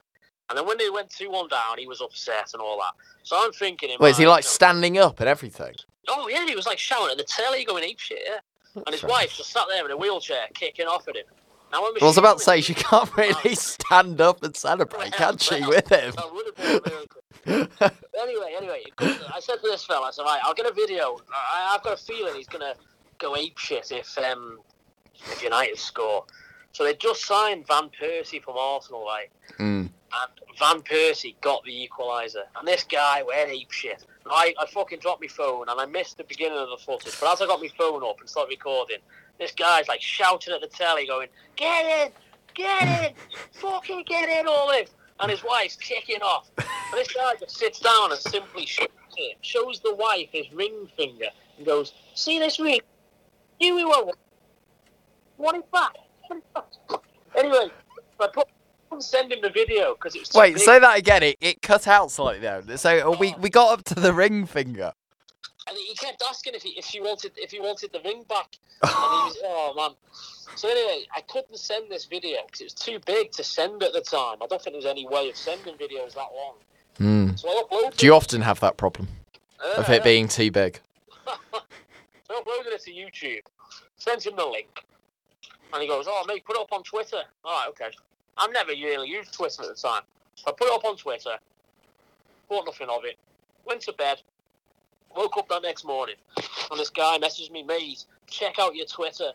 And then when they went 2 1 down, he was upset and all that. So I'm thinking, in Wait, is he like you know, standing up and everything? Oh, yeah, he was like shouting at the telly, going ape shit, yeah. And his wife just sat there in a wheelchair, kicking off at him. Now, when I was about to say she can't really stand up and celebrate, can she, with him? that would have been a miracle. anyway, anyway, I said to this fella, I said, right, I'll get a video. I, I've got a feeling he's going to go ape shit if, um, if United score. So they just signed Van Persie from Arsenal, right? Mm. and Van Persie got the equaliser. And this guy went ape shit. And I, I fucking dropped my phone and I missed the beginning of the footage. But as I got my phone up and started recording, this guy's like shouting at the telly, going, "Get in, get in, fucking get in, Olive!" And his wife's kicking off. And this guy just sits down and simply shows shows the wife his ring finger, and goes, "See this ring? You we won't want it back." Want it back." Anyway, I put. Send him the video because it was too Wait, big. say that again. It, it cut out slightly though So uh, we we got up to the ring finger. And he kept asking if he if he wanted if he wanted the ring back. And he was, oh man. So anyway, I couldn't send this video because it was too big to send at the time. I don't think there was any way of sending videos that long. Mm. So I uploaded. Do you often have that problem uh, of it being too big? so I uploaded it to YouTube. Sent him the link, and he goes, "Oh mate, put it up on Twitter." All right, okay. I've never really used Twitter at the time. So I put it up on Twitter. Thought nothing of it. Went to bed. Woke up that next morning, and this guy messaged me, mate, check out your Twitter.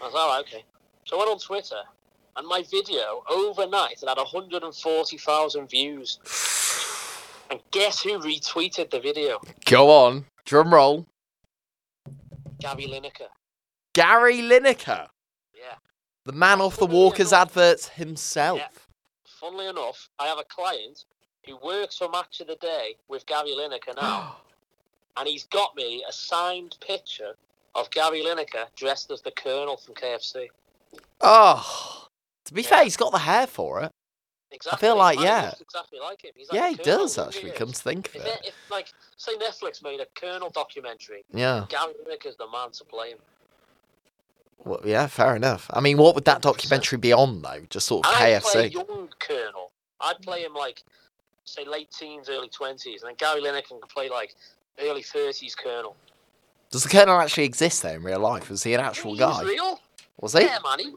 I was like, all right, okay. So I went on Twitter, and my video overnight had had 140,000 views. And guess who retweeted the video? Go on, drum roll. Gary Lineker. Gary Lineker. The man off the Funnily Walker's enough- adverts himself. Yeah. Funnily enough, I have a client who works for Match of the Day with Gary Lineker now, and he's got me a signed picture of Gary Lineker dressed as the Colonel from KFC. oh, to be fair, he's got the hair for it. Exactly. like, Man, he yeah. exactly like him. He's like Yeah, he Colonel, does actually. is. Come to think of If, it. it, if like say Netflix made a Colonel documentary, Yeah. Gary Lineker's the man to play him. Well, yeah, fair enough. I mean, what would that documentary be on though? Just sort of I'd play KFC. young Colonel. I'd play him like say late teens, early twenties, and then Gary Lineker can play like early thirties Colonel. Does the Colonel actually exist though in real life? Was he an actual He guy? was real. Was he? Yeah, man. He,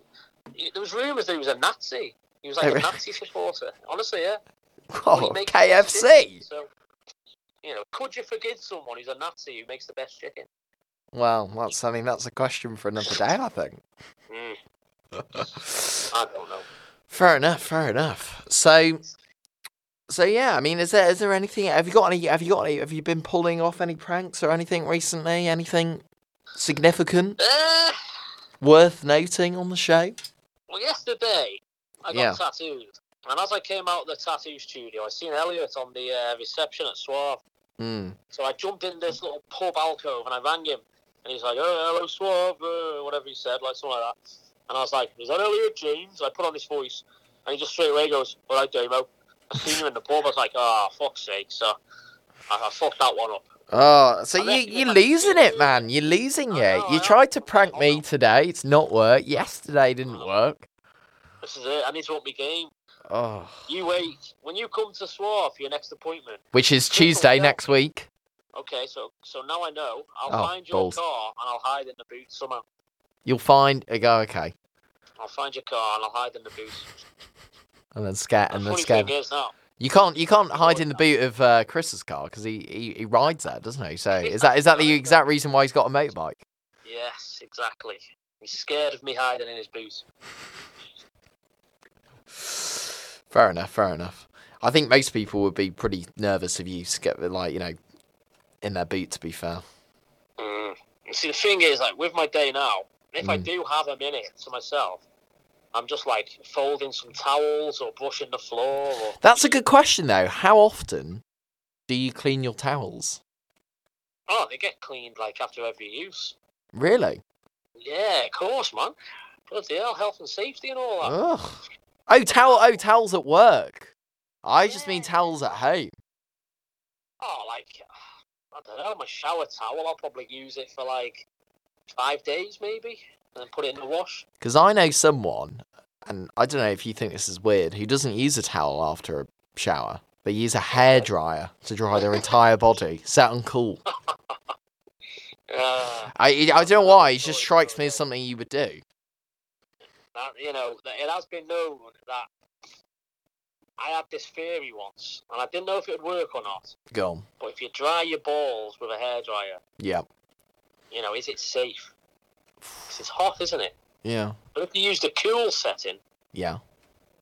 he- there was rumours that he was a Nazi. He was like Oh, a really? Nazi supporter. Honestly, yeah. Oh, he makes the best KFC. chicken, So, you know, could you forgive someone who's a Nazi who makes the best chicken? Well, that's I mean that's a question for another day, I think. Mm, I don't know. Fair enough, fair enough. So, so yeah, I mean, is there is there anything? Have you got any? Have you got any? Have you been pulling off any pranks or anything recently? Anything significant Uh, worth noting on the show? well, yesterday I got Yeah. tattooed, and as I came out of the tattoo studio, I seen Elliot on the uh, reception at Suave. Hmm. So I jumped in this little pub alcove and I rang him, and he's like, "Oh, hello, Suave," uh, whatever he said, like something like that. And I was like, "Is that Elliot James?" I put on his voice, and he just straight away goes, "All right, Damo." I seen him in the pub. I was like, "Oh, fuck's sake!" So I, I fucked that one up. Oh, so you you're losing it, man. You're losing it. You tried to prank me today. It's not work. Yesterday didn't work. This is it. I need to up my game. Oh, You wait. When you come to Suave for your next appointment, which is Tuesday next week. Okay, so so now I know. I'll Oh, find your balls. car and I'll hide in the boot somehow. You'll find a go. Okay, I'll find your car and I'll hide in the boot. and then scare The and then funny scare. thing is now, You can't you can't hide in the boot of uh, Chris's car because he, he he rides that, doesn't he? So is that is that the exact reason why he's got a motorbike? yes, exactly. He's scared of me hiding in his boot. Fair enough, fair enough. I think most people would be pretty nervous if you like you know in their boot. To be fair, Mm. See, the thing is, like with my day now, if I Mm. do have a minute to myself, I'm just like folding some towels or brushing the floor. Or that's a good question though. How often do you clean your towels? oh, they get cleaned like after every use. Really? Yeah, of course, man. Bloody hell, health and safety and all that. Ugh. Oh, towel. Oh, towels at work. I just mean towels at home. Oh, like I don't know, my shower towel. I'll probably use it for like five days, maybe, and then put it in the wash. Because I know someone, and I don't know if you think this is weird, who doesn't use a towel after a shower. They use a hair dryer to dry their entire body. Set uncool. Uh, I I don't know why. It just strikes me as something you would do. that you know, it has been known that I had this theory once, and I didn't know if it would work or not. Go on. But if you dry your balls with a hairdryer, Yeah. you know, is it safe? 'Cause it's hot, isn't it? Yeah. But if you use the cool setting, Yeah.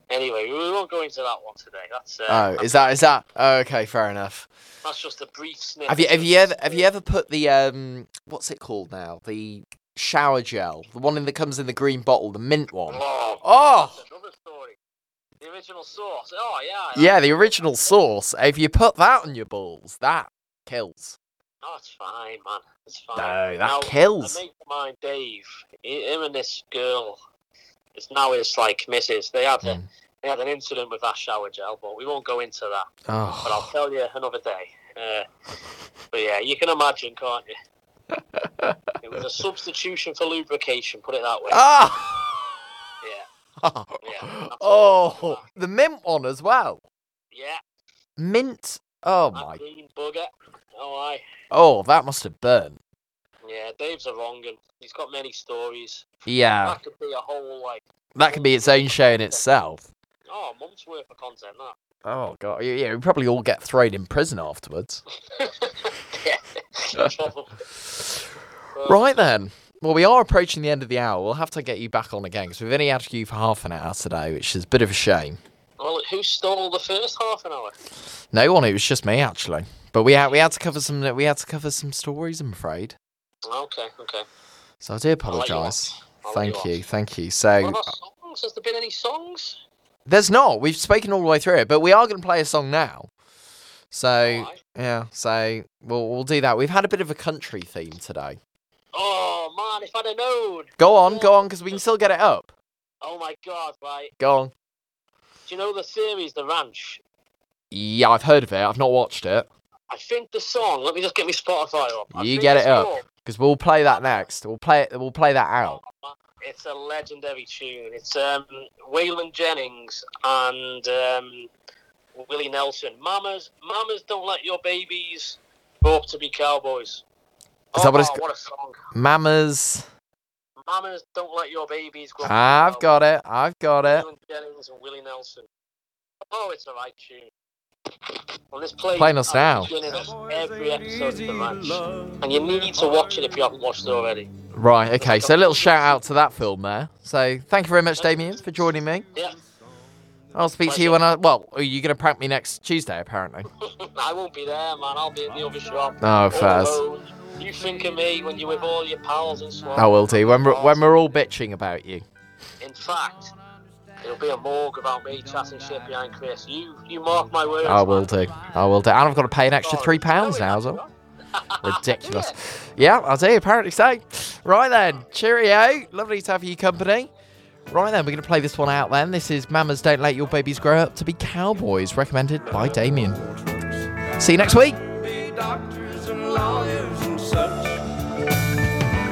anyway, we won't go into that one today. That's uh, Oh, is that is that? Oh, okay, fair enough. that's just a brief snippet. Have you have you ever have you ever put the um what's it called now? The shower gel, the one that comes in the green bottle, the mint one. Oh, Oh, that's another story. The Original Source. Oh yeah. yeah, the Original Source. If you put that on your balls, that kills. Oh, it's fine, man. It's fine. No, that Now, kills. A mate of mine, Dave, him and this girl, it's now his like missus. They had a, Mm. they had an incident with that shower gel, but we won't go into that. But I'll Oh, tell you another day. Uh, but yeah, you can imagine, can't you? it was a substitution for lubrication. Put it that way. ah. Yeah, oh, the mint one as well. yeah. Mint. Oh That my. green bugger. Oh, aye. Oh, that must have burnt. Yeah, Dave's a wrong and he's got many stories. Yeah, That could be a whole like that could be its own show in itself. oh a month's worth of content. That. Oh god, yeah, we probably all get thrown in prison afterwards. yeah. Right then. Well, we are approaching the end of the hour. We'll have to get you back on again because we've only had you for half an hour today, which is a bit of a shame. Well, who stole the first half an hour? No one. It was just me actually. But we had we had to cover some we had to cover some stories. I'm afraid. Okay, okay. So I do I'll let you apologise. off. I'll let Thank you you, thank you. So songs? Has there been any songs? there's not. We've spoken all the way through it, but we are going to play a song now. So Alright. yeah, so we'll we'll do that. We've had a bit of a country theme today. Oh man, if I'd have known. Go on, go on, because we can still get it up. Oh my god, right. Go on. Do you know the series The Ranch? Yeah, I've heard of it. I've not watched it I think the song. Let me just get my Spotify up. I You get it up. because we'll play that next. We'll play it. We'll play that Oh, out. It's a legendary tune. It's um, Waylon Jennings and um, Willie Nelson. Mamas, mamas, don't let your babies grow up to be cowboys. Is that what it's Oh, what a song. Mamas. Mamas, don't let your babies grow. I've up. got it. I've got it. Jennings and Willie Nelson. Oh, it's a right tune. Well, this plays Playing us now. every episode of The Ranch. And you need to watch it if you haven't watched it already. Right, okay. So a little shout out to that film there. So thank you very much, Damien, for joining me. Yeah, I'll speak to you when I. Well, are you going to prank me next Tuesday, apparently? I won't be there, man. I'll be at the other shop. Oh, fairs. You think of me when you're with all your pals and so on. I will do. When we're, when we're all bitching about you. In fact, it'll be a morgue about me chatting shit behind Chris. You you mark my words. I will man. do. I will do. And I've got to pay an extra oh, three pounds now as well. Ridiculous. Yeah, I'll do. Apparently so. Right then. Cheerio. Lovely to have you company. Right then, we're going to play this one out then. This is Mamas Don't Let Your Babies Grow Up to Be Cowboys, recommended by Damien. See you next week.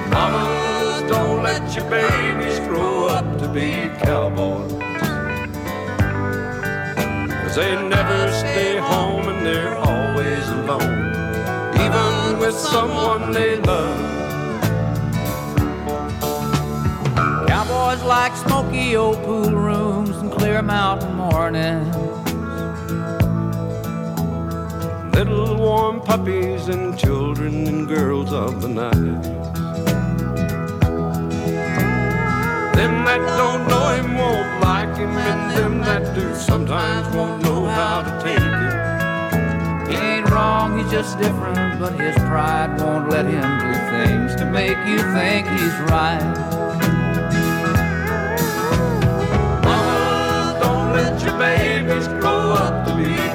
Mamas, don't let your babies grow up to be cowboys. Cause they never stay home and they're always alone, even with someone they love. Cowboys like smoky old pool rooms and clear mountain mornings. Little warm puppies and children and girls of the night. Them that don't know him won't like him, and them that do sometimes won't know how to take him. He ain't wrong, he's just different, but his pride won't let him do things to make you think he's right. Babies grow up to be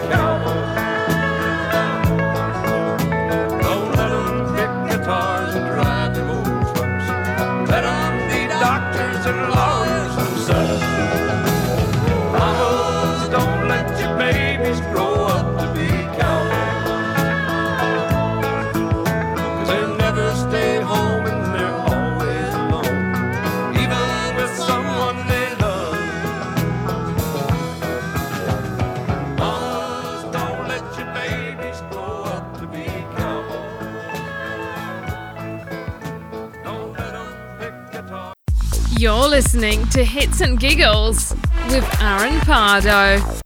listening to Hits and Giggles with Aaron Pardo.